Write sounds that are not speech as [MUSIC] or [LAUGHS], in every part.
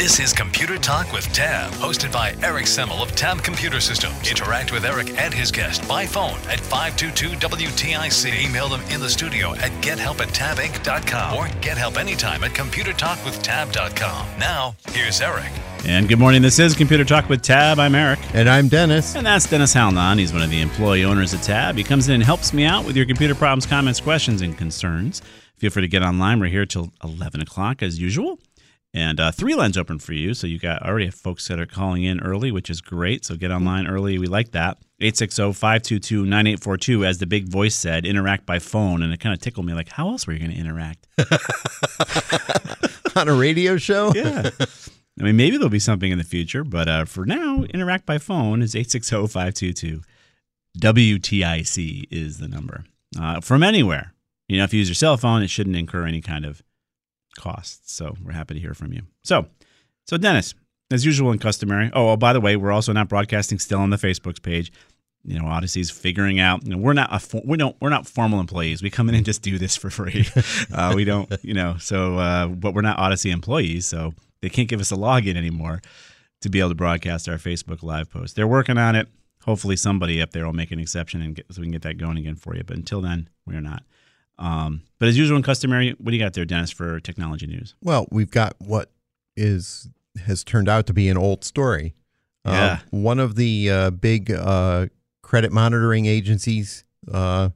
This is Computer Talk with Tab, hosted by Eric Semmel of Tab Computer Systems. Interact with Eric and his guest by phone at 522-WTIC. Email them in the studio at gethelp at tabinc.com or get help anytime at computertalkwithtab.com. Now, here's Eric. And good morning. This is Computer Talk with Tab. I'm Eric. And I'm Dennis. And that's Dennis Halnan. He's one of the employee owners at Tab. He comes in and helps me out with your computer problems, comments, questions, and concerns. Feel free to get online. We're here till 11 o'clock as usual. And uh, three lines open for you. So you got already have folks that are calling in early, which is great. So get online early. We like that. 860-522-9842, as the big voice said, interact by phone. And it kind of tickled me like, how else were you going to interact? [LAUGHS] [LAUGHS] On a radio show? Yeah. I mean, maybe there'll be something in the future, but uh, for now, interact by phone is 860-522. WTIC is the number. Uh, from anywhere. You know, if you use your cell phone, it shouldn't incur any kind of costs. So we're happy to hear from you. So, so Dennis, as usual and customary. Oh, oh, by the way, we're also not broadcasting still on the Facebook page. You know, Odyssey's figuring out. You know, we're not a we don't we're not formal employees. We come in and just do this for free. [LAUGHS] uh, we don't, you know. So, uh, but we're not Odyssey employees, so they can't give us a login anymore to be able to broadcast our Facebook live post. They're working on it. Hopefully, somebody up there will make an exception and get, so we can get that going again for you. But until then, we're not. Um, but as usual and customary, what do you got there, Dennis, for technology news? Well, we've got what is has turned out to be an old story. Yeah. Uh, one of the uh, big uh, credit monitoring agencies, uh,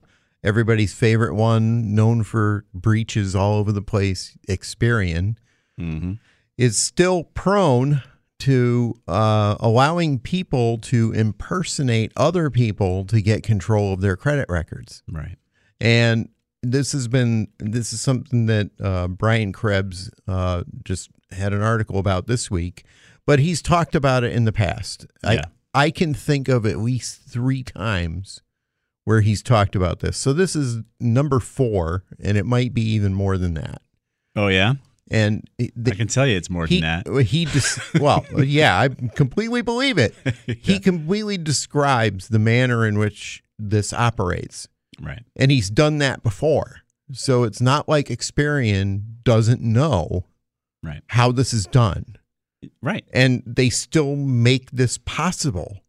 everybody's favorite one, known for breaches all over the place, Experian, Mm-hmm. is still prone to uh, allowing people to impersonate other people to get control of their credit records. Right. And this has been this is something that uh, Brian Krebs uh, just had an article about this week, but he's talked about it in the past. Yeah. I I can think of at least three times where he's talked about this. So this is number four, and it might be even more than that. Oh yeah, And the, I can tell you it's more he than that. he dis- [LAUGHS] well yeah I completely believe it. [LAUGHS] He completely describes the manner in which this operates Right. and he's done that before. So it's not like Experian doesn't know Right. how this is done, Right. and they still make this possible.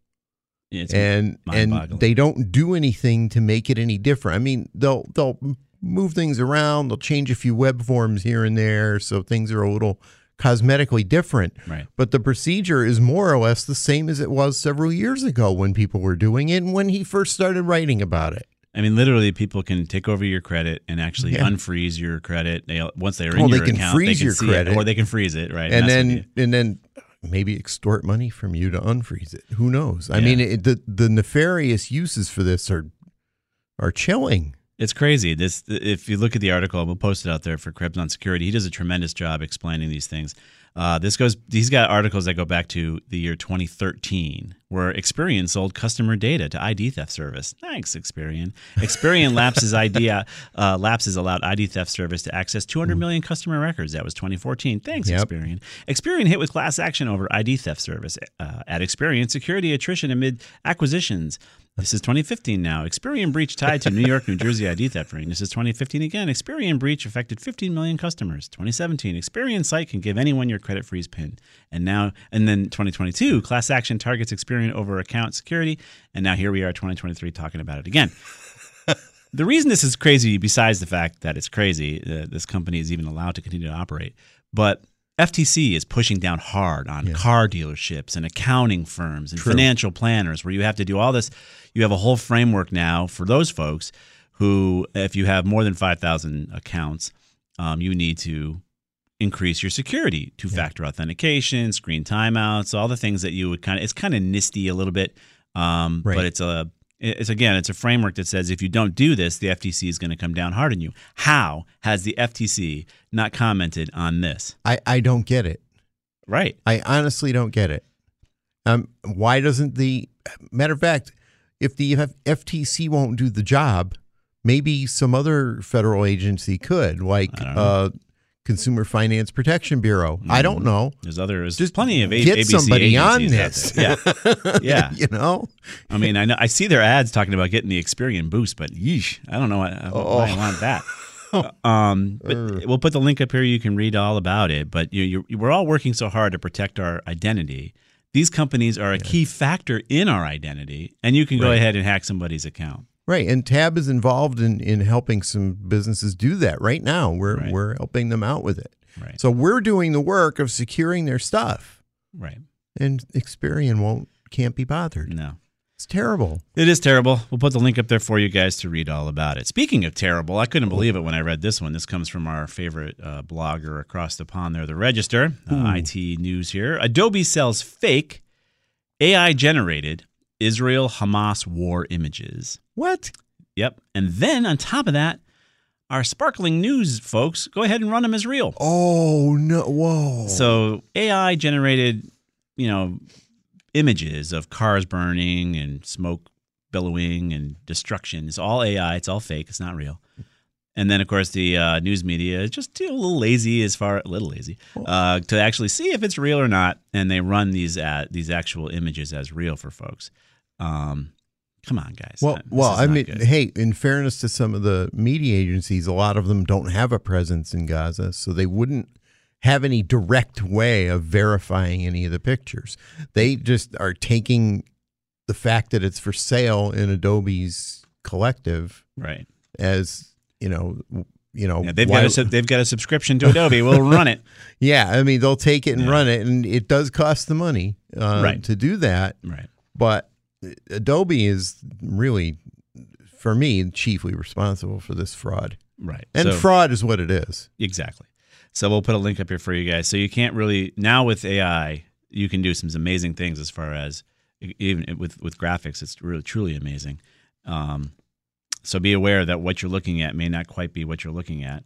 It's and and they don't do anything to make it any different. I mean, they'll they'll move things around, they'll change a few web forms here and there, so things are a little cosmetically different. right. But the procedure is more or less the same as it was several years ago when people were doing it and when he first started writing about it. I mean, literally, people can take over your credit and actually Yeah. unfreeze your credit. They once they're in they your account, they can freeze your see credit. it, or they can freeze it. Right. and with then and then maybe extort money from you to unfreeze it. Who knows? I Yeah. mean, it, the the nefarious uses for this are are chilling. It's crazy. This, if you look at the article, we'll post it out there for Krebs on security. He does a tremendous job explaining these things. Uh, this goes. He's got articles that go back to the year 2013, where Experian sold customer data to ID theft service. Thanks, Experian. Experian lapses ID [LAUGHS] uh, lapses allowed ID theft service to access 200 million customer records. That was 2014. Thanks, Yep. Experian. Experian hit with class action over ID theft service. Uh, at Experian, security attrition amid acquisitions. This is 2015 now. Experian breach tied to New York, New Jersey ID theft ring. This is 2015 again. Experian breach affected 15 million customers. 2017. Experian site can give anyone your credit freeze pin. And now, and then 2022, class action targets Experian over account security. And now here we are, 2023, talking about it again. the reason this is crazy, besides the fact that it's crazy, uh, this company is even allowed to continue to operate, but FTC is pushing down hard on car dealerships and accounting firms and financial planners, where you have to do all this. You have a whole framework now for those folks who, if you have more than 5,000 accounts, um, you need to increase your security, two factor authentication, screen timeouts, all the things that you would kind of, it's kind of nisty a little bit. Um, Right. But it's a, it's again, it's a framework that says if you don't do this, the FTC is going to come down hard on you. How has the FTC not commented on this? I I don't get it. Right. I honestly don't get it. Um, why doesn't the matter of fact, if the F- FTC won't do the job, maybe some other federal agency could, like I don't know. uh, Consumer Finance Protection Bureau. I don't know. There's other, there's Just plenty of A- get ABC somebody on this. Yeah. [LAUGHS] Yeah. you know, I mean, I know I see their ads talking about getting the Experian boost, but yeesh, I don't know why, why I want that. Um, but we'll put the link up here. You can read all about it. But you, you, we're all working so hard to protect our identity. These companies are a key factor in our identity, and you can go Right. ahead and hack somebody's account. Right, and Tab is involved in in helping some businesses do that right now. We're Right. we're helping them out with it. Right. So we're doing the work of securing their stuff, Right. and Experian won't can't be bothered. No. It's terrible. It is terrible. We'll put the link up there for you guys to read all about it. Speaking of terrible, I couldn't believe it when I read this one. This comes from our favorite uh, blogger across the pond there, The Register, uh, IT News here. Adobe sells fake AI generated Israel Hamas war images. What? Yep. And then on top of that, our sparkling news folks go ahead and run them as real. Oh no! Whoa! So AI generated, you know, images of cars burning and smoke billowing and destruction. It's all AI. It's all fake. It's not real. And then, of course, the uh, news media is just you know, a little lazy, as far a little lazy, uh, to actually see if it's real or not, and they run these at these actual images as real for folks. Um, come on, guys. well, Uh, this well, I mean, good. hey, in fairness to some of the media agencies, a lot of them don't have a presence in Gaza, so they wouldn't have any direct way of verifying any of the pictures. They just are taking the fact that it's for sale in Adobe's collective right? as you know, you know, Yeah, they've why- got a they've got a subscription to Adobe. We'll [LAUGHS] run it. yeah. I mean, they'll take it and Yeah. run it, and it does cost the money uh, Right. to do that. Right. But Adobe is really, for me, chiefly responsible for this fraud, Right. and So- fraud is what it is. Exactly. So we'll put a link up here for you guys. So you can't really now with AI, you can do some amazing things as far as even with with graphics. It's really truly amazing. Um, so be aware that what you're looking at may not quite be what you're looking at.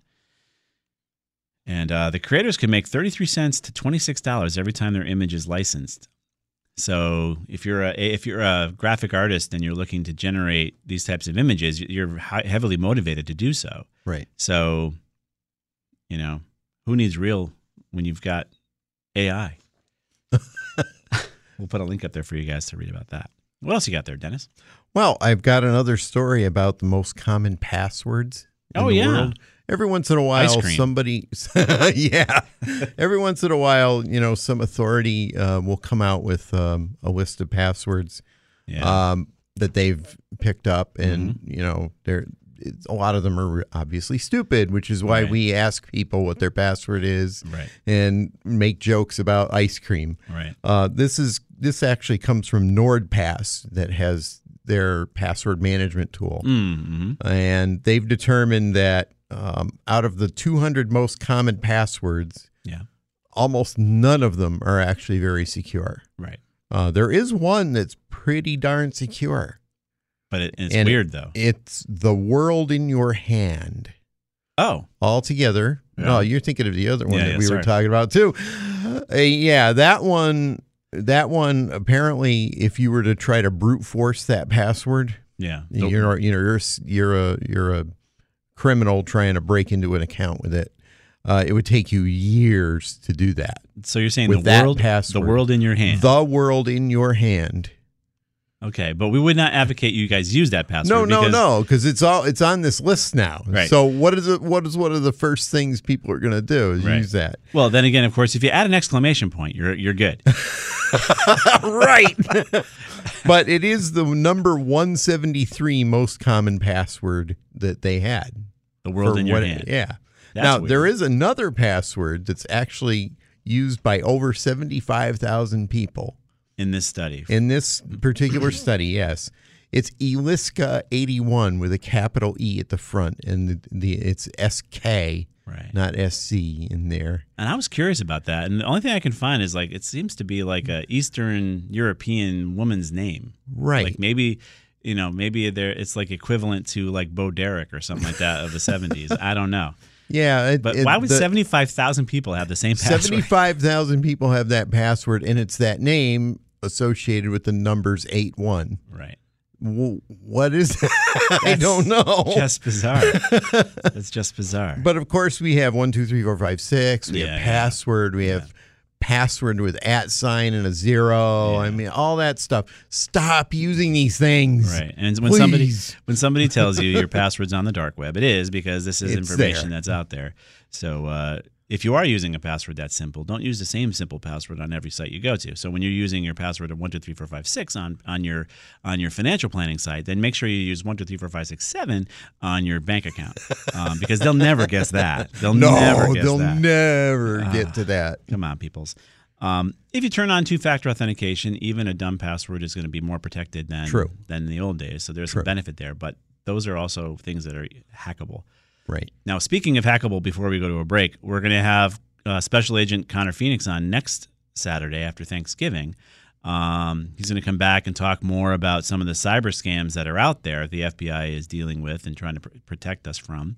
And uh, the creators can make 33 cents to $26 every time their image is licensed. So if you're a if you're a graphic artist and you're looking to generate these types of images, you're heavily motivated to do so. Right. So, you know, who needs real when you've got AI? [LAUGHS] we'll put a link up there for you guys to read about that. What else you got there, Dennis? Well, I've got another story about the most common passwords. in Oh, the yeah. world. Every once in a while, somebody, [LAUGHS] yeah. Every once in a while, you know, some authority uh, will come out with um, a list of passwords Yeah. um, that they've picked up, and Mm-hmm. you know, they're a lot of them are obviously stupid, which is why Right. we ask people what their password is right. and make jokes about ice cream. Right. Uh, this is this actually comes from NordPass that has their password management tool, Mm-hmm. and they've determined that um, out of the 200 most common passwords, Yeah. almost none of them are actually very secure. Right. Uh, there is one that's pretty darn secure. But it, it's And weird though. It's the world in your hand. oh. all together. Yeah. No, you're thinking of the other one Yeah, that yeah, we sorry. were talking about too. Uh, yeah, that one. That one. Apparently, if you were to try to brute force that password, Yeah. you're you know you're you're a you're a criminal trying to break into an account with it. Uh, it would take you years to do that. so you're saying with the that world, password. the world in your hand. The world in your hand. Okay, but we would not advocate you guys use that password. No, no, because- no, because it's all it's on this list now. Right. So what is it? What is one of the first things people are going to do is Right. use that. Well, then again, of course, if you add an exclamation point, you're you're good. [LAUGHS] right. but it is the number 173 most common password that they had. The world in your hand. Yeah. That's now, weird. there is another password that's actually used by over 75,000 people In this study. in this particular study. Yes. It's Eliska81 with a capital E at the front, and the, the it's SK, right. not SC in there. And I was curious about that. And the only thing I can find is like it seems to be like a Eastern European woman's name. Right. Like maybe you know, maybe there it's like equivalent to like Bo Derek or something like that of the seventies. I don't know. yeah. It, But it- why would seventy five thousand people have the same password? 75,000 people have that password, and it's that name associated with the numbers 8 1. Right. W- What is that? [LAUGHS] I don't know. Just bizarre. [LAUGHS] That's just bizarre. but of course, we have 1, 2, 3, 4, 5, 6. We Yeah, have yeah. password. We have password with at sign and a zero. I mean, all that stuff. Stop using these things. Right. And when somebody when somebody tells you your [LAUGHS] password's on the dark web, it is because this is It's information there. that's out there. So uh, if you are using a password that's simple, don't use the same simple password on every site you go to. So when you're using your password of one two three four five six on on your on your financial planning site, then make sure you use one two three four five six seven on your bank account um, because they'll never guess that. They'll No, never guess they'll that. Never get to that. Come on, peoples. Um, if you turn on two-factor authentication, even a dumb password is going to be more protected than True. than in the old days. So there's True. some benefit there, but those are also things that are hackable. Right. Now, speaking of hackable, before we go to a break, we're going to have uh, Special Agent Connor Phoenix on next Saturday after Thanksgiving. Um, he's going to come back and talk more about some of the cyber scams that are out there the FBI is dealing with and trying to pr- protect us from.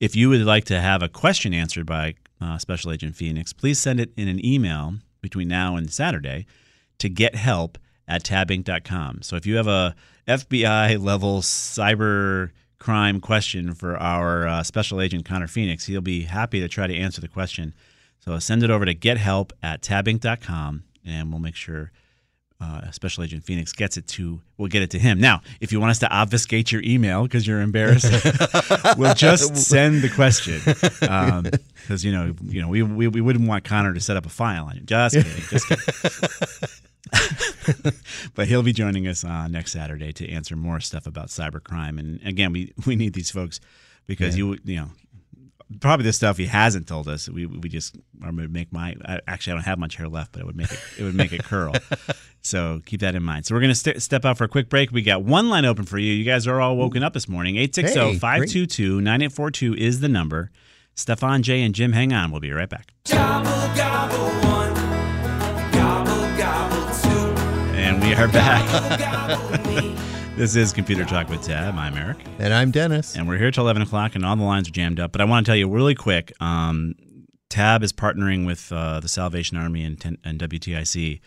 If you would like to have a question answered by uh, Special Agent Phoenix, please send it in an email between now and Saturday to gethelp at tabinc.com. So if you have a FBI level cyber crime question for our uh, special agent Connor Phoenix, he'll be happy to try to answer the question. So send it over to gethelp at tabinc.com and we'll make sure uh, Special Agent Phoenix gets it to, we'll get it to him. Now, if you want us to obfuscate your email because you're embarrassed, [LAUGHS] we'll just [LAUGHS] send the question. Because, you know, you know we, we, we wouldn't want Connor to set up a file on you. Just kidding. Just kidding. [LAUGHS] [LAUGHS] but he'll be joining us uh, next Saturday to answer more stuff about cybercrime. And again, we, [LAUGHS] we need these folks because you you know probably the stuff he hasn't told us. We we just I'm gonna make my I, actually I don't have much hair left, but it would make it it would make it curl. [LAUGHS] So keep that in mind. So we're gonna st- step out for a quick break. We got one line open for you. You guys are all woken up this morning. 860-522-9842 is the number. Stefan, Jay, and Jim, hang on. We'll be right back. Gobble, gobble one. Gobble, we are back. [LAUGHS] This is Computer Talk with Tab. I'm Eric. And I'm Dennis. and we're here till 11 o'clock and all the lines are jammed up but i want to tell you really quick um, tab is partnering with uh, the salvation army and, ten- and wtic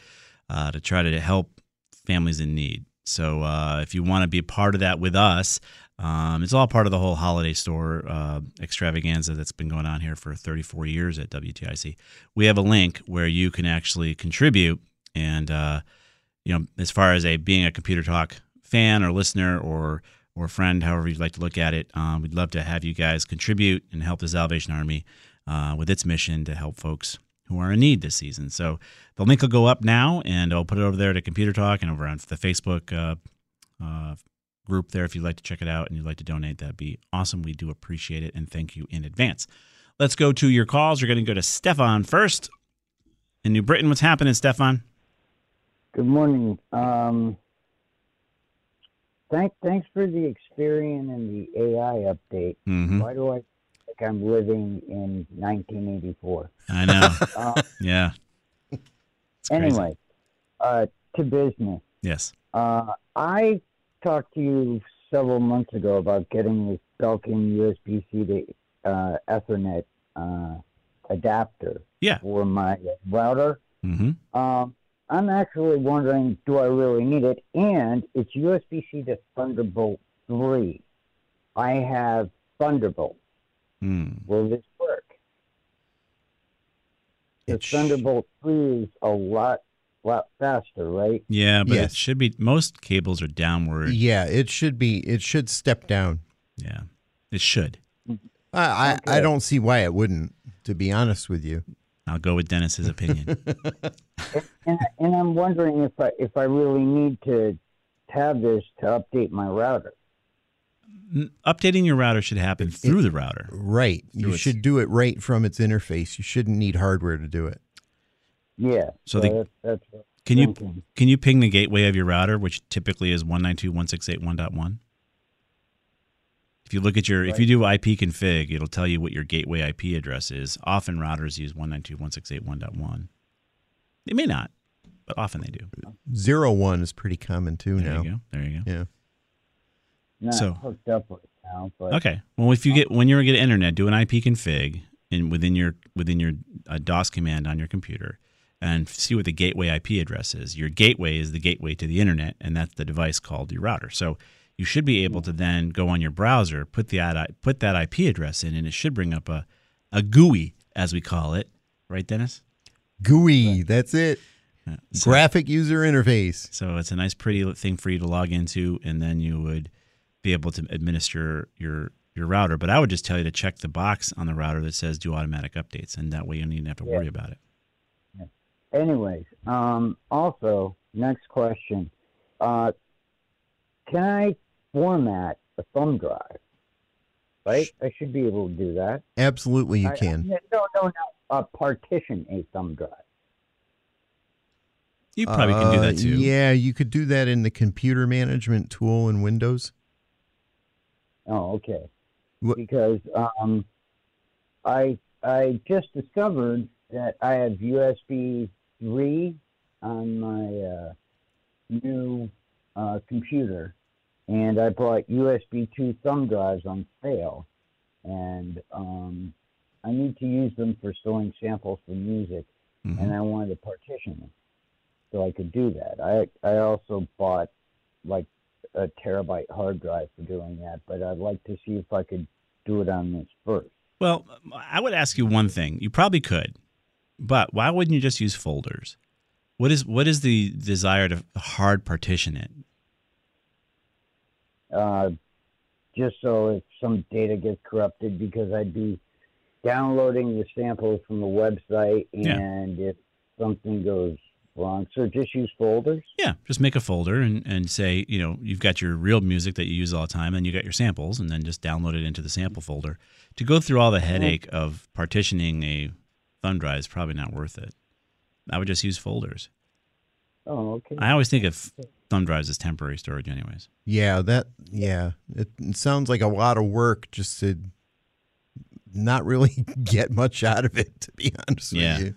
uh, to try to help families in need so uh, if you want to be a part of that with us um, it's all part of the whole holiday store uh, extravaganza that's been going on here for 34 years at WTIC. We have a link where you can actually contribute, and uh, you know, as far as a being a computer talk fan or listener or or friend, however you'd like to look at it, um, we'd love to have you guys contribute and help the Salvation Army uh, with its mission to help folks who are in need this season. So the link will go up now, and I'll put it over there to Computer Talk and over on the Facebook uh, uh, group there if you'd like to check it out and you'd like to donate. That'd be awesome. We do appreciate it, and thank you in advance. Let's go to your calls. We're going to go to Stefan first in New Britain. What's happening, Stefan? Good morning. Um, thank, thanks for the Experian and the AI update. Mm-hmm. Why do I think I'm living in 1984? I know. Uh, [LAUGHS] yeah. It's anyway, uh, to business. Yes. Uh, I talked to you several months ago about getting this Belkin USB-C to uh, Ethernet uh, adapter Yeah. for my router. Mm-hmm. Um, I'm actually wondering, do I really need it? And it's USB-C to Thunderbolt 3. I have Thunderbolt. Mm. Will this work? The sh- Thunderbolt 3 is a lot, lot faster, right? Yeah, but Yes. it should be. Most cables are downward. Yeah, it should be. It should step down. Yeah, it should. I I, I don't see why it wouldn't. To be honest with you, I'll go with Dennis's opinion. [LAUGHS] and, and, I'm wondering if I if I really need to have this to update my router. Updating your router should happen through it, the router. Right. Through you its, should do it right from its interface. You shouldn't need hardware to do it. Yeah. So, so the, that's, that's can you can you ping the gateway of your router, which typically is 192.168.1.1? You look at your, if you do IP config, it'll tell you what your gateway IP address is. Often routers use one nine two dot one six eight one dot one. They may not, but often they do. Zero one is pretty common too There now. you go. There you go. Yeah. Not so- hooked up right now, but Okay. Well, if you get when you're get internet, do an IP config in within your within your uh, DOS command on your computer, and see what the gateway IP address is. Your gateway is the gateway to the internet, and that's the device called your router. So you should be able to then go on your browser, put the ad- put that IP address in, and it should bring up a a GUI as we call it, right, Dennis? GUI. That's it. Uh, So, Graphic user interface. so it's a nice, pretty thing for you to log into, and then you would be able to administer your your router. But I would just tell you to check the box on the router that says "Do automatic updates," and that way you don't even have to worry about it. Anyways, um, also, next question. Uh, can I format a thumb drive? Right? I should be able to do that. Absolutely, you I- can. I- no, no, no. Uh, partition a thumb drive. You probably can do Uh, that too. Yeah, you could do that in the computer management tool in Windows. Oh, okay. What- Because um, I I just discovered that I have USB three on my uh, new uh, computer, and I bought USB two thumb drives on sale, and um, I need to use them for storing samples for music, Mhm. and I wanted to partition them so I could do that. I I also bought like a terabyte hard drive for doing that, but I'd like to see if I could do it on this first. Well, I would ask you one thing. You probably could, but why wouldn't you just use folders? What is what is the desire to hard partition it? Uh, just so if some data gets corrupted, because I'd be downloading the samples from the website, Yeah. and if something goes wrong, so just use folders. Yeah, just make a folder and, and say, you know, you've got your real music that you use all the time, and you got your samples, and then just download it into the sample folder. To go through all the headache of partitioning a thumb drive is probably not worth it. I would just use folders. Oh, okay. I always think of thumb drives as temporary storage, anyways. Yeah, that yeah. It, it sounds like a lot of work just to not really [LAUGHS] get much out of it, to be honest Yeah. with you.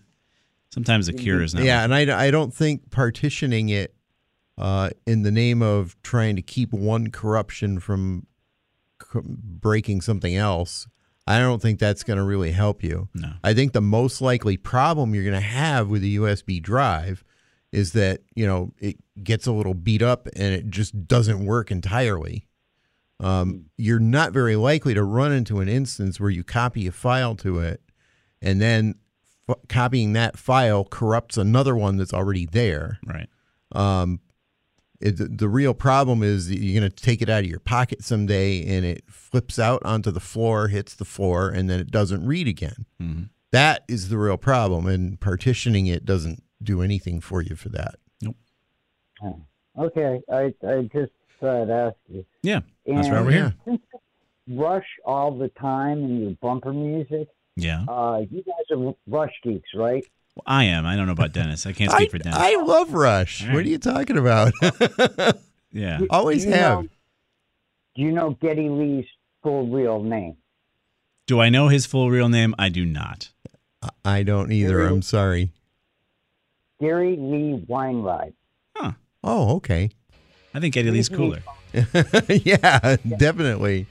Sometimes the cure is not. Yeah, and I, I don't think partitioning it uh, in the name of trying to keep one corruption from c- breaking something else, I don't think that's going to really help you. No. I think the most likely problem you're going to have with a USB drive is that, you know, it gets a little beat up and it just doesn't work entirely. Um, you're not very likely to run into an instance where you copy a file to it and then f- copying that file corrupts another one that's already there. Right. Um, it, the, real problem is that you're going to take it out of your pocket someday and it flips out onto the floor, hits the floor, and then it doesn't read again. hmm That is the real problem, and partitioning it doesn't do anything for you for that. Oh, okay, I I just thought I'd ask you. Yeah. That's And why we're here. [LAUGHS] Rush all the time in your bumper music. Yeah. Uh, you guys are Rush geeks, right? Well, I am. I don't know about Dennis. I can't speak I, for Dennis. I love Rush. All What are you talking about? [LAUGHS] yeah. Do- Always do have. know- do you know Geddy Lee's full real name? Do I know his full real name? I do not. I don't either. I'm sorry. Gary Lee Weinrib. Huh. Oh, okay. I think Geddy Lee's cooler. [LAUGHS] yeah, definitely.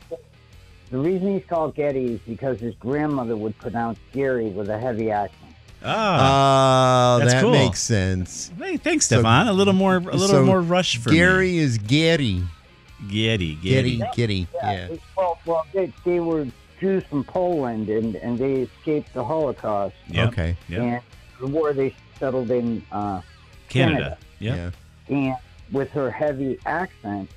The reason he's called Geddy is because his grandmother would pronounce Gary with a heavy accent. Ah. Oh, that cool. makes sense. hey, thanks, so- Stefan. a little more, a little so more rush for me. Gary is Geddy. Geddy, Geddy, Geddy. Geddy. Yeah. Well, well, they, they were Jews from Poland, and, and they escaped the Holocaust. Yep. Okay. Yep. And the war, they settled in uh, Canada. Yep. Yeah. and with her heavy accent,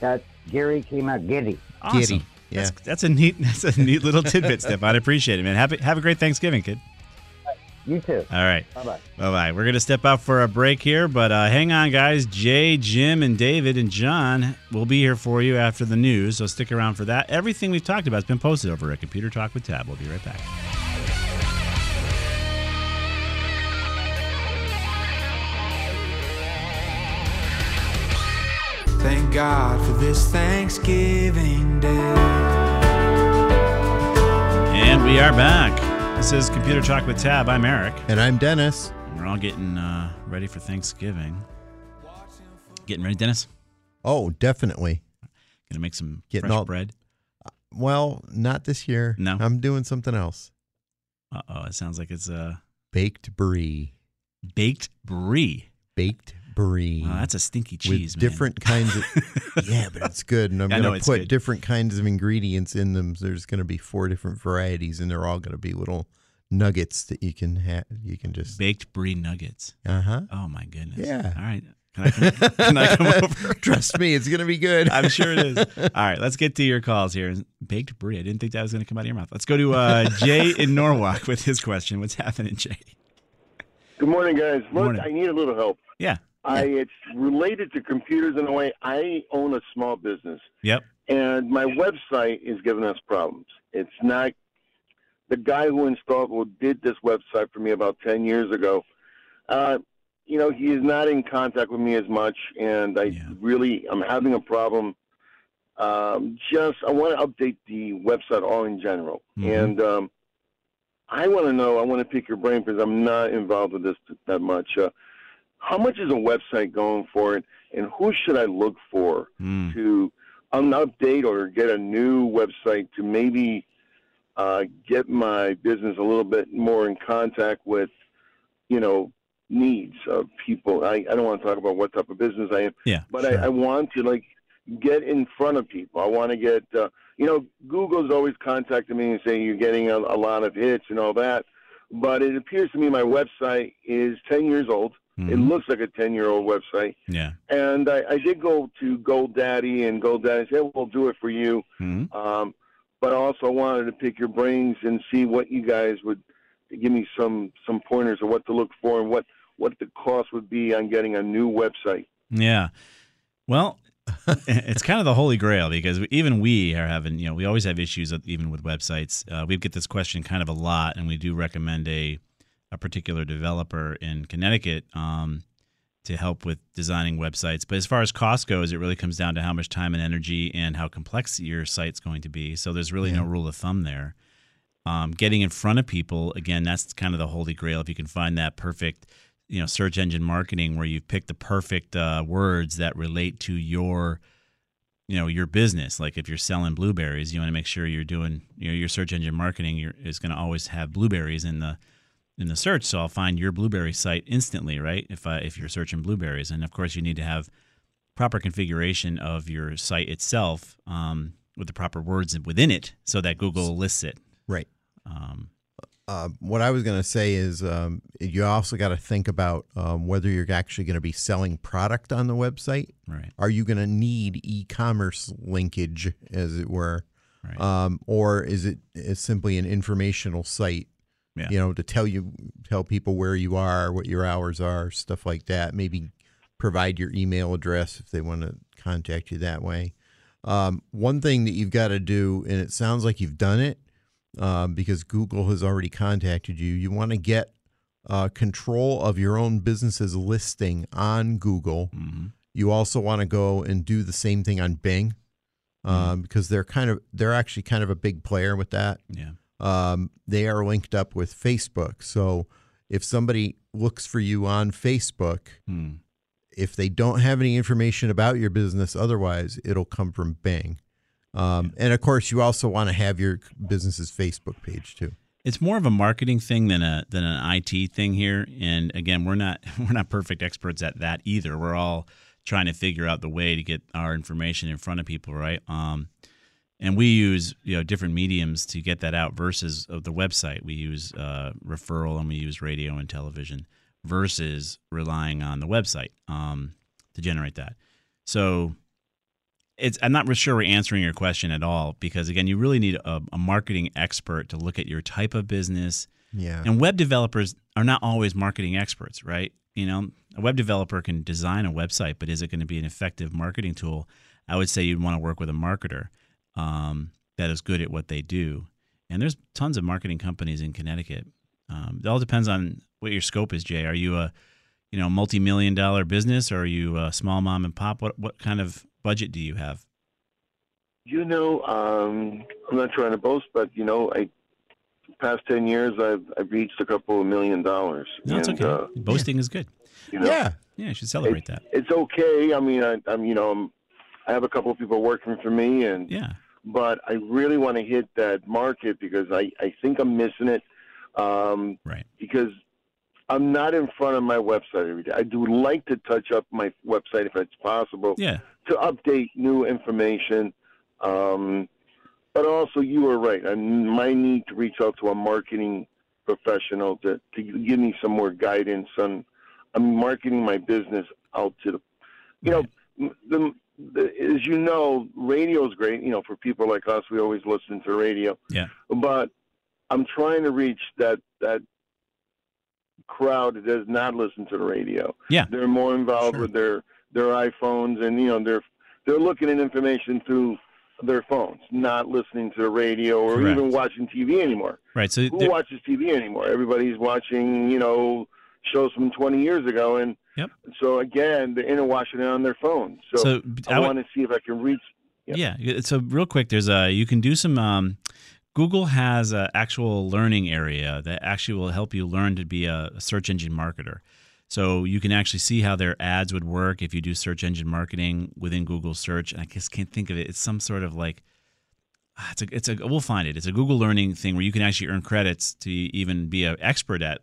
that Gary came out giddy. Awesome. Geddy. Yeah. That's, that's a neat. [LAUGHS] That's a neat little tidbit, Stefan. I'd appreciate it, man. Have a, have a great Thanksgiving, kid. You too. All right. Bye bye. Bye bye. We're going to step out for a break here, but uh, hang on, guys. Jay, Jim, and David and John will be here for you after the news, so stick around for that. Everything we've talked about has been posted over at Computer Talk with Tab. We'll be right back. Thank God for this Thanksgiving Day. And we are back. This is Computer Talk with Tab. I'm Eric. And I'm Dennis. We're all getting uh, ready for Thanksgiving. Getting ready, Dennis? Oh, definitely. Gonna make some Getting fresh all- bread. Well, not this year. No? I'm doing something else. Uh oh, it sounds like it's uh, Baked brie. baked brie. Baked brie. Wow, that's a stinky cheese, with man. different kinds of [LAUGHS] yeah but it's good and i'm I going to it's put good. different kinds of ingredients in them there's going to be four different varieties and they're all going to be little nuggets that you can have. You can just Baked brie nuggets. uh huh. Oh my goodness. Yeah. All right. Can I come, can I come [LAUGHS] over? Trust me, it's gonna be good. I'm sure it is. [LAUGHS] All right, let's get to your calls here. Baked brie. I didn't think that was going to come out of your mouth. Let's go to uh, Jay in Norwalk with his question. What's happening, Jay? Good morning, guys. Look, Morning. I need a little help. Yeah. I it's related to computers in a way. I own a small business, Yep. and my website is giving us problems. It's not the guy who installed who did this website for me about ten years ago. Uh, you know, he is not in contact with me as much, and I Yeah. really I'm having a problem. Um, just I want to update the website all in general, Mhm. and um, I want to know. I want to pick your brain because I'm not involved with this that much. Uh, how much is a website going for it, and who should I look for Mm. to um, update or get a new website to maybe uh, get my business a little bit more in contact with, you know, needs of people. I, I don't want to talk about what type of business I am, Yeah. but sure. I, I want to like get in front of people. I want to get, uh, you know, Google's always contacted me and saying you're getting a, a lot of hits and all that. But it appears to me my website is 10 years old. It Mhm. looks like a 10 year old website. Yeah. And I, I did go to GoDaddy, and GoDaddy said, we'll do it for you. Mhm. Um, but I also wanted to pick your brains and see what you guys would give me some, some pointers of what to look for and what, what the cost would be on getting a new website. Yeah. Well, [LAUGHS] it's kind of the holy grail because even we are having, you know, we always have issues even with websites. Uh, we get this question kind of a lot, and we do recommend a a particular developer in Connecticut um, to help with designing websites. But as far as cost goes, it really comes down to how much time and energy and how complex your site's going to be. So there's really no rule of thumb there. Um, getting in front of people, again, that's kind of the holy grail. If you can find that perfect, you know, search engine marketing where you've picked the perfect uh, words that relate to your, you know, your business. Like if you're selling blueberries, you want to make sure you're doing, you know, your search engine marketing you're, is going to always have blueberries in the in the search. So I'll find your blueberry site instantly, right? If I, if you're searching blueberries, and of course you need to have proper configuration of your site itself um, with the proper words within it, so that Google lists it. right. Um, Uh, what I was going to say is um, you also got to think about um, whether you're actually going to be selling product on the website. right, Are you going to need e-commerce linkage, as it were, right. um, or is it is simply an informational site? Yeah. You know, to tell you tell people where you are, what your hours are, stuff like that. Maybe provide your email address if they want to contact you that way. Um, one thing that you've got to do, and it sounds like you've done it um, because Google has already contacted you. You want to get uh, control of your own business's listing on Google. Mhm. You also want to go and do the same thing on Bing um, because they're kind of they're actually kind of a big player with that. Yeah. Um, they are linked up with Facebook, so if somebody looks for you on Facebook, Hmm. if they don't have any information about your business otherwise, it'll come from Bing. Um, and of course, you also want to have your business's Facebook page too. it's more of a marketing thing than a than an IT thing here. And again, we're not [LAUGHS] we're not perfect experts at that either. We're all trying to figure out the way to get our information in front of people, right? Um, and we use you know different mediums to get that out versus of the website. We use uh, referral and we use radio and television versus relying on the website um, to generate that. So it's I'm not sure we're answering your question at all because again, you really need a, a marketing expert to look at your type of business. Yeah. And web developers are not always marketing experts, right? You know, a web developer can design a website, but is it going to be an effective marketing tool? I would say you'd want to work with a marketer um, that is good at what they do. And there's tons of marketing companies in Connecticut. Um, it all depends on what your scope is, Jay. Are you a you know multi-million dollar business, or are you a small mom and pop? What what kind of budget do you have? You know, um, I'm not trying to boast, but you know, I past ten years, I've I've reached a couple of million dollars. No, it's And, okay. uh, Boasting is good. you know, yeah. Yeah, you should celebrate that. it's okay. I mean, I, I'm you know, I'm, I have a couple of people working for me, and Yeah. But I really want to hit that market because I I think I'm missing it. Um, Right. because I'm not in front of my website every day. I do like to touch up my website if it's possible Yeah. to update new information. Um, but also, you are right. I might need to reach out to a marketing professional to, to give me some more guidance on on marketing my business out to the you know the, the as you know radio is great you know for people like us we always listen to radio Yeah. but I'm trying to reach that that crowd that does not listen to the radio Yeah. they're more involved Sure. with their their iPhones and you know they're they're looking at information through their phones, not listening to the radio or Correct. even watching TV anymore. Right. So Who watches TV anymore? Everybody's watching, you know, shows from 20 years ago, and Yep. so again, they're interwatching it on their phones. So, so I, I want to see if I can reach. Yeah. So real quick, there's a you can do some. Um, Google has an actual learning area that actually will help you learn to be a, a search engine marketer. So you can actually see how their ads would work if you do search engine marketing within Google search. And I just can't think of it. It's some sort of like ah, it's a it's a we'll find it. It's a Google learning thing where you can actually earn credits to even be an expert at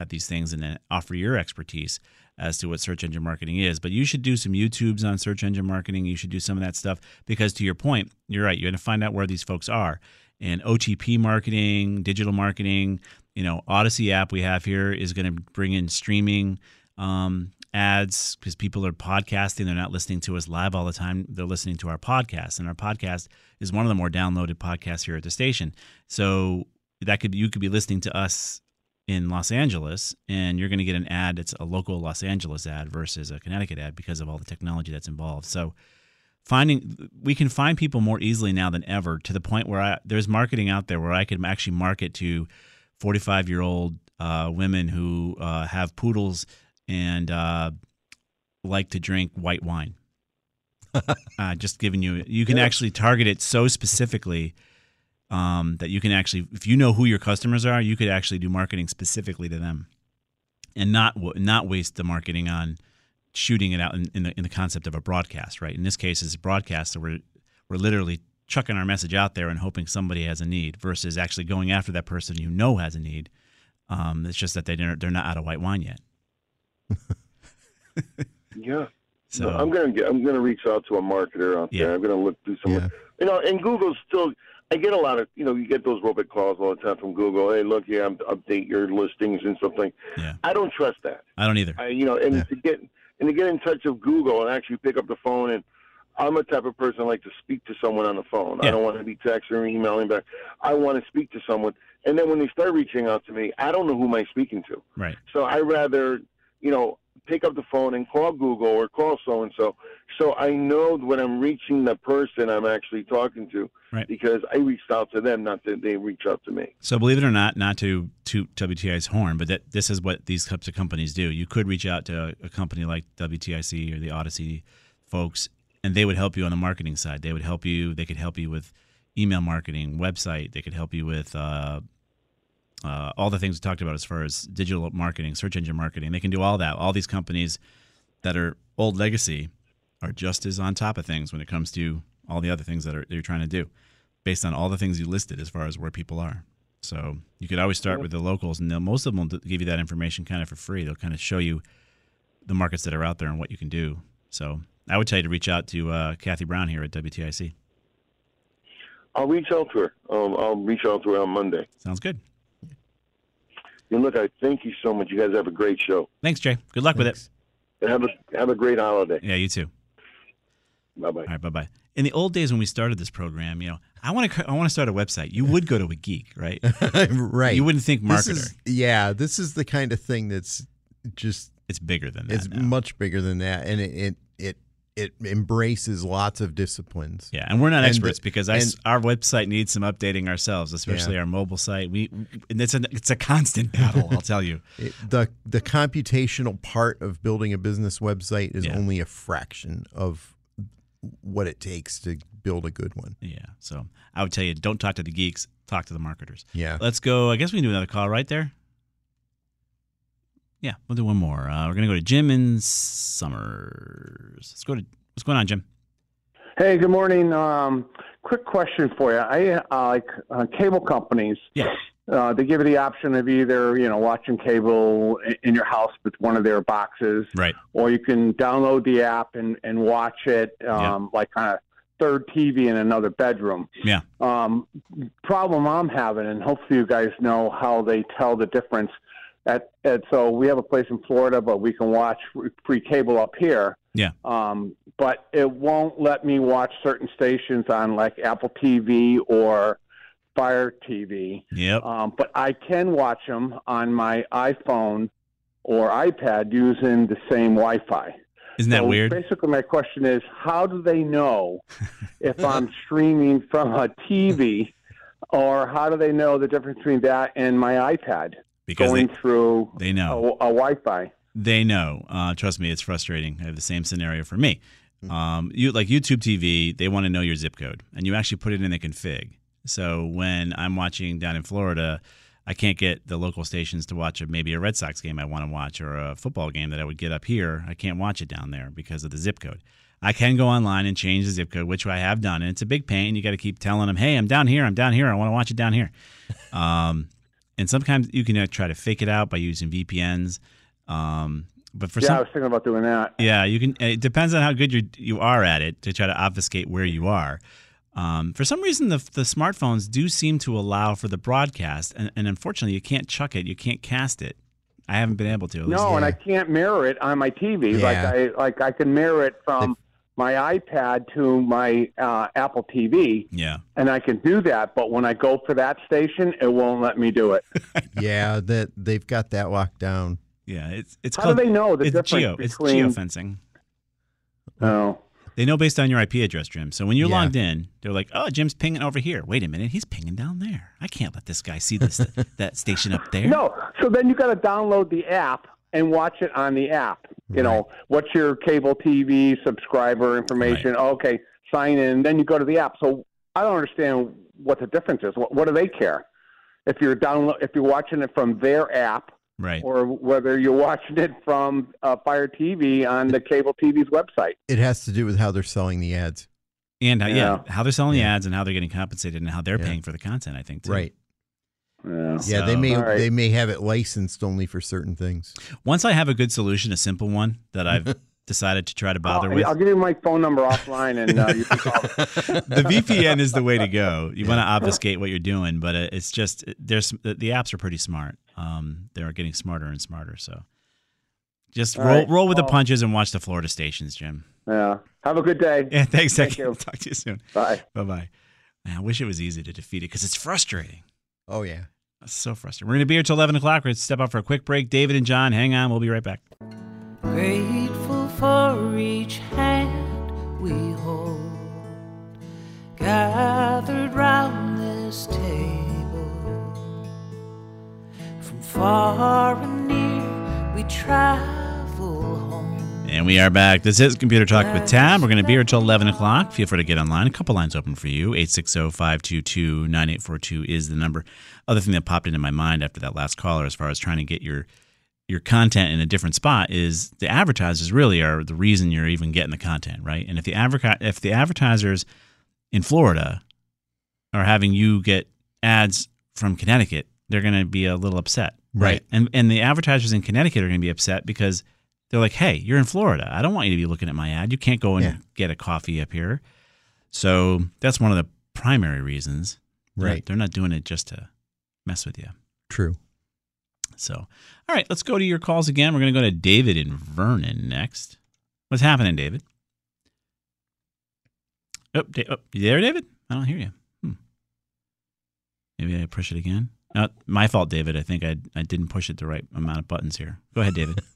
at these things and then offer your expertise as to what search engine marketing is. But you should do some YouTubes on search engine marketing. You should do some of that stuff because, to your point, you're right. You're going to find out where these folks are. And OTP marketing, digital marketing, you know, Odyssey app we have here is going to bring in streaming um, ads because people are podcasting. They're not listening to us live all the time. They're listening to our podcast, and our podcast is one of the more downloaded podcasts here at the station. So that could you could be listening to us in Los Angeles, and you're going to get an ad that's a local Los Angeles ad versus a Connecticut ad because of all the technology that's involved. So, finding we can find people more easily now than ever to the point where I, there's marketing out there where I can actually market to 45 year old uh, women who uh, have poodles and uh, like to drink white wine. [LAUGHS] uh, just giving you, you can Yeah. actually target it so specifically um, that you can actually, if you know who your customers are, you could actually do marketing specifically to them, and not not waste the marketing on shooting it out in, in the in the concept of a broadcast. Right. In this case, it's a broadcast, so we're we're literally chucking our message out there and hoping somebody has a need, versus actually going after that person you know has a need. Um, it's just that they they're, they're not out of white wine yet. [LAUGHS] Yeah. So I'm gonna get. I'm gonna reach out to a marketer out Yeah. there. I'm gonna look through some. Yeah. You know, and Google's still. I get a lot of. You know, you get those robot calls all the time from Google. Hey, look, here, I'm update your listings and something. Yeah. I don't trust that. I don't either. I, you know, and Yeah. to get and to get in touch with Google and actually pick up the phone and I'm a type of person I like to speak to someone on the phone. Yeah. I don't want to be texting or emailing back. I want to speak to someone. And then when they start reaching out to me, I don't know who am I speaking to. Right. So I rather, you know, pick up the phone and call Google or call so and so. So I know when I'm reaching the person I'm actually talking to Right. because I reached out to them, not that they reach out to me. So believe it or not, not to toot WTI's horn, but that this is what these types of companies do. You could reach out to a company like WTIC or the Odyssey folks, and they would help you on the marketing side. They would help you. They could help you with email marketing, website. They could help you with uh, uh, all the things we talked about as far as digital marketing, search engine marketing. They can do all that. All these companies that are old legacy are just as on top of things when it comes to all the other things that are they're trying to do, based on all the things you listed as far as where people are. So you could always start with the locals, and they'll, most of them will give you that information kind of for free. They'll kind of show you the markets that are out there and what you can do. So I would tell you to reach out to uh, Kathy Brown here at WTIC. I'll reach out to her. Um, I'll reach out to her on Monday. Sounds good. And look, I thank you so much. You guys have a great show. Thanks, Jay. Good luck with it. And have a have a great holiday. Yeah, you too. Bye bye. All right, bye bye. In the old days when we started this program, you know, I want to I want to start a website. You would go to a geek, right? [LAUGHS] right. You wouldn't think This marketer. is- yeah, this is the kind of thing that's just it's bigger than that. it's now. much bigger than that, and it it it, it embraces lots of disciplines. Yeah, and we're not And experts the- because I and- our website needs some updating ourselves, especially our mobile site. We and it's a it's a constant battle. I'll tell you. [LAUGHS] It- the the computational part of building a business website is Yeah. only a fraction of what it takes to build a good one. Yeah, so I would tell you, don't talk to the geeks. Talk to the marketers. Yeah. Let's go. I guess we can do another call right there. Yeah, we'll do one more. Uh, we're gonna go to Jim in Somers. Let's go to what's going on, Jim. Hey, good morning. Um, quick question for you. I uh, like uh, cable companies. Yeah. Uh, they give you the option of either you know watching cable in your house with one of their boxes, Right. or you can download the app and, and watch it um, like kind of third TV in another bedroom. Yeah. Um, problem I'm having, and hopefully you guys know how they tell the difference. At, at so we have a place in Florida, but we can watch free cable up here. Yeah. Um, but it won't let me watch certain stations on like Apple TV or Fire TV. Yep. Um, but I can watch them on my iPhone or iPad using the same Wi-Fi. Isn't that So weird? Basically, my question is, how do they know [LAUGHS] if I'm streaming from a TV, or how do they know the difference between that and my iPad Because going they, through they know. a, a Wi-Fi? They know. Uh, trust me, it's frustrating. I have the same scenario for me. Hmm. Um, you like YouTube TV, they want to know your zip code, and you actually put it in the config. So when I'm watching down in Florida, I can't get the local stations to watch a, maybe a Red Sox game I want to watch or a football game that I would get up here. I can't watch it down there because of the zip code. I can go online and change the zip code, which I have done, and it's a big pain. You got to keep telling them, "Hey, I'm down here. I'm down here. I want to watch it down here." [LAUGHS] Um, and sometimes you can uh, try to fake it out by using VPNs. Um, but for yeah, some, I was thinking about doing that. yeah, you can. It depends on how good you you are at it to try to obfuscate where you are. Um, for some reason, the the smartphones do seem to allow for the broadcast, and, and unfortunately, you can't chuck it. You can't cast it. I haven't been able to. No, and I can't mirror it on my TV. Like Yeah. I like I can mirror it from my iPad to my uh, Apple TV, Yeah. and I can do that. But when I go for that station, it won't let me do it. [LAUGHS] Yeah, that they've got that locked down. Yeah. It's it's How called. do they know the it's difference geo. It's between? geofencing. Oh. They know based on your IP address, Jim. So when you're Yeah. logged in, they're like, "Oh, Jim's pinging over here. Wait a minute, he's pinging down there. I can't let this guy see this that station up there." [LAUGHS] No, so then you got to download the app and watch it on the app. You know, what's your cable TV subscriber information? Okay, sign in. Then you go to the app. So I don't understand what the difference is. What, what do they care? If you're download, if you're watching it from their app, Right. or whether you're watching it from uh, Fire TV on the cable TV's website. It has to do with how they're selling the ads. And uh, yeah. Yeah. how they're selling Yeah. the ads and how they're getting compensated and how they're Yeah. paying for the content. I think too. Right. Yeah. Yeah, they may All right. they may have it licensed only for certain things. Once I have a good solution, a simple one that I've [LAUGHS] decided to try to bother I'll, with, I'll give you my phone number offline, and uh, you can call. [LAUGHS] the VPN is the way to go. You want to obfuscate what you're doing, but uh, it's just there's the, the apps are pretty smart. Um, they're getting smarter and smarter. So just All roll right. roll with the punches and watch the Florida stations, Jim. Yeah. Have a good day. [LAUGHS] Yeah, thanks. Thank Thank you. Talk to you soon. Bye. Bye bye. I wish it was easy to defeat it because it's frustrating. Oh yeah. It's so frustrating. We're going to be here till 11 o'clock. We're going to step out for a quick break. David and John, hang on. We'll be right back. Grateful for each hand we hold, gathered round this table. From far and near, we home. And we are back. This is Computer Talk with Tab. We're going to be here until 11 o'clock. Feel free to get online. A couple lines open for you. 860-522-9842 is the number. Other thing that popped into my mind after that last caller as far as trying to get your your content in a different spot is the advertisers really are the reason you're even getting the content, right? And if the adverti- if the advertisers in Florida are having you get ads from Connecticut, they're going to be a little upset, Right. And and the advertisers in Connecticut are going to be upset because they're like, "Hey, you're in Florida. I don't want you to be looking at my ad. You can't go and Yeah. get a coffee up here." So that's one of the primary reasons. They're not- Right. they're not doing it just to mess with you. True. So, all right, let's go to your calls again. We're going to go to David in Vernon next. What's happening, David? Oh, da- oh, you there, David? I don't hear you. Hmm. Maybe I push it again. Not my fault, David. I think I I didn't push it the right amount of buttons here. Go ahead, David. [LAUGHS]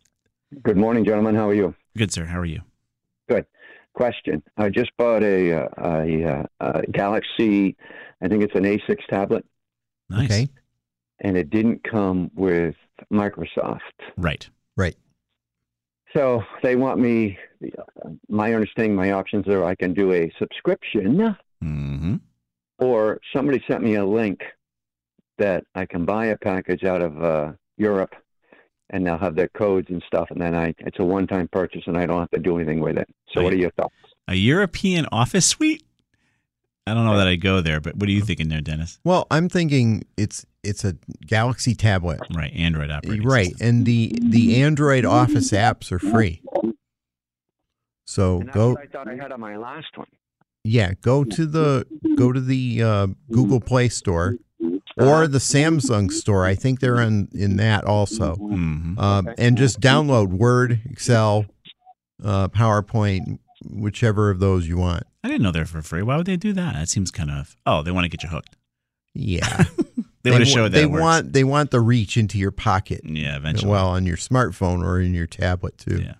Good morning, gentlemen. How are you? Good, sir. How are you? Good. Question. I just bought a, uh, a, uh, a Galaxy, I think it's an A6 tablet, Nice. Okay. and it didn't come with Microsoft. Right. Right. So they want me, my understanding, my options are I can do a subscription, Mm-hmm. or somebody sent me a link that I can buy a package out of uh, Europe, and they'll have their codes and stuff, and then I it's a one time purchase, and I don't have to do anything with it. So, what are your thoughts? A European office suite? I don't know that I'd go there, but what are you thinking there, Dennis? Well, I'm thinking it's it's a Galaxy tablet. Right, Android operating Right. system. And the the Android Office apps are free. So And that's go what I thought I had on my last one. Yeah, go to the go to the uh, Google Play Store or the Samsung store. I think they're in in that also. Mhm. Um, and just download Word, Excel, uh, PowerPoint, whichever of those you want. I didn't know they're for free. Why would they do that? That seems kind of. Oh, they want to get you hooked. Yeah, [LAUGHS] They, want to show that they want they want the reach into your pocket. Yeah, eventually. Well, on your smartphone or in your tablet too. Yeah.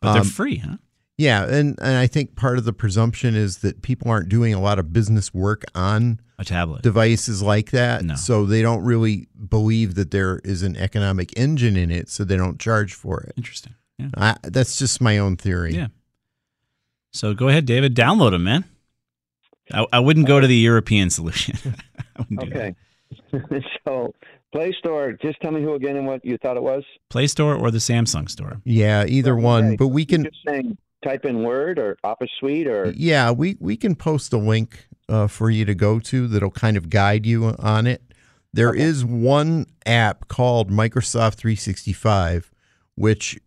But they're Um, free, huh? Yeah, and, and I think part of the presumption is that people aren't doing a lot of business work on A tablet. devices like that. No. So they don't really believe that there is an economic engine in it, so they don't charge for it. Interesting. Yeah. I, that's just my own theory. Yeah. So go ahead, David. Download them, man. I, I wouldn't go to the European solution. [LAUGHS] I wouldn't do that. Okay. [LAUGHS] so Play Store, just tell me who again and what you thought it was. Play Store or the Samsung Store. Yeah, either one. But we can, Just saying, type in Word or Office Suite or yeah, we, we can post a link uh, for you to go to that'll kind of guide you on it. There is one app called Microsoft 365, which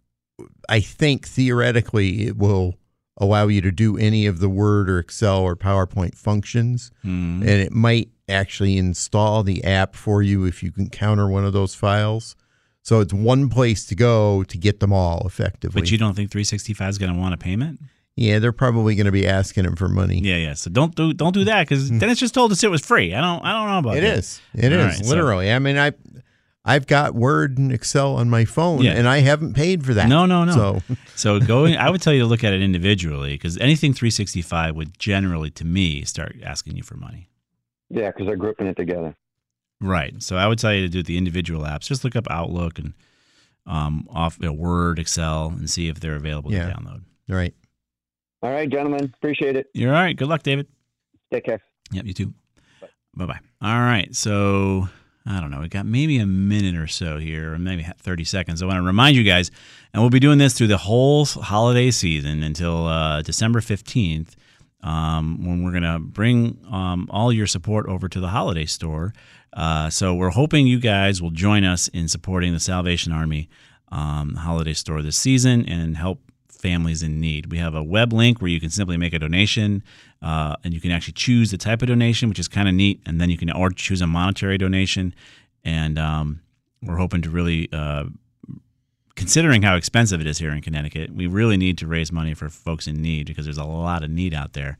I think theoretically it will allow you to do any of the Word or Excel or PowerPoint functions. Hmm. and it might actually install the app for you if you can counter one of those files. So it's one place to go to get them all effectively. But you don't think 365 is going to want a payment? yeah, they're probably going to be asking him for money. Yeah, yeah. So don't do don't do that because [LAUGHS] Dennis just told us it was free. I don't I don't know about It that. is. It is All right, so- literally. I mean, I I've got Word and Excel on my phone, Yeah. and I haven't paid for that. No, no, no. So [LAUGHS] So going, I would tell you to look at it individually because anything 365 would generally, to me, start asking you for money. yeah, because they're grouping it together. Right. So I would tell you to do the individual apps. Just look up Outlook and um, off you know, Word, Excel, and see if they're available Yeah. to download. right. All right, gentlemen, appreciate it. You're all right. Good luck, David. Take care. Yep, you too. Bye bye. All right. So I don't know. We got maybe a minute or so here, or maybe 30 seconds. I want to remind you guys, and we'll be doing this through the whole holiday season until uh, December 15th, um, when we're going to bring um, all your support over to the holiday store. Uh, so we're hoping you guys will join us in supporting the Salvation Army um, holiday store this season and help families in need. We have a web link where you can simply make a donation, uh, and you can actually choose the type of donation, which is kind of neat. And then you can or choose a monetary donation, and um, we're hoping to really. Uh, Considering how expensive it is here in Connecticut, we really need to raise money for folks in need because there's a lot of need out there.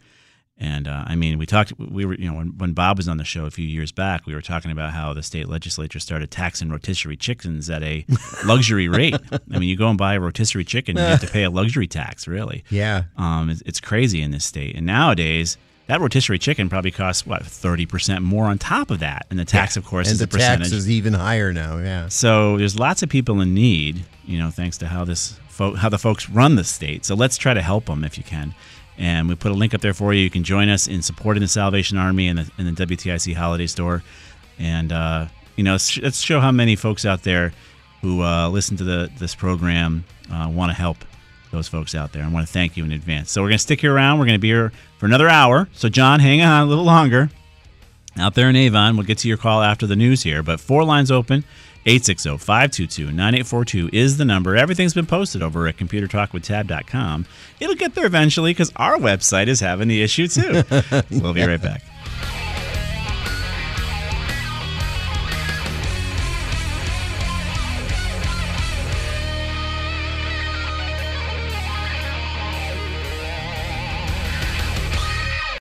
And uh, I mean, we talked. We were, you know, when, when Bob was on the show a few years back, we were talking about how the state legislature started taxing rotisserie chickens at a [LAUGHS] luxury rate. I mean, you go and buy a rotisserie chicken, you have to pay a luxury tax. Really, Yeah. um, it's, it's crazy in this state. And nowadays, that rotisserie chicken probably costs what thirty percent more on top of that, and the tax, of course, and is the a percentage. tax is even higher now. Yeah. So there's lots of people in need, you know, thanks to how this fo- how the folks run the state. So let's try to help them if you can. And we put a link up there for you. You can join us in supporting the Salvation Army and the, and the WTIC Holiday Store. And uh, you know, let's, let's show how many folks out there who uh, listen to the this program uh, want to help those folks out there. I want to thank you in advance. So we're going to stick you around. We're going to be here for another hour. So John, hang on a little longer out there in Avon. We'll get to your call after the news here. But four lines open. 860-522-9842 is the number. Everything's been posted over at computertalkwithtab.com. It'll get there eventually because our website is having the issue too. [LAUGHS] we'll be right back.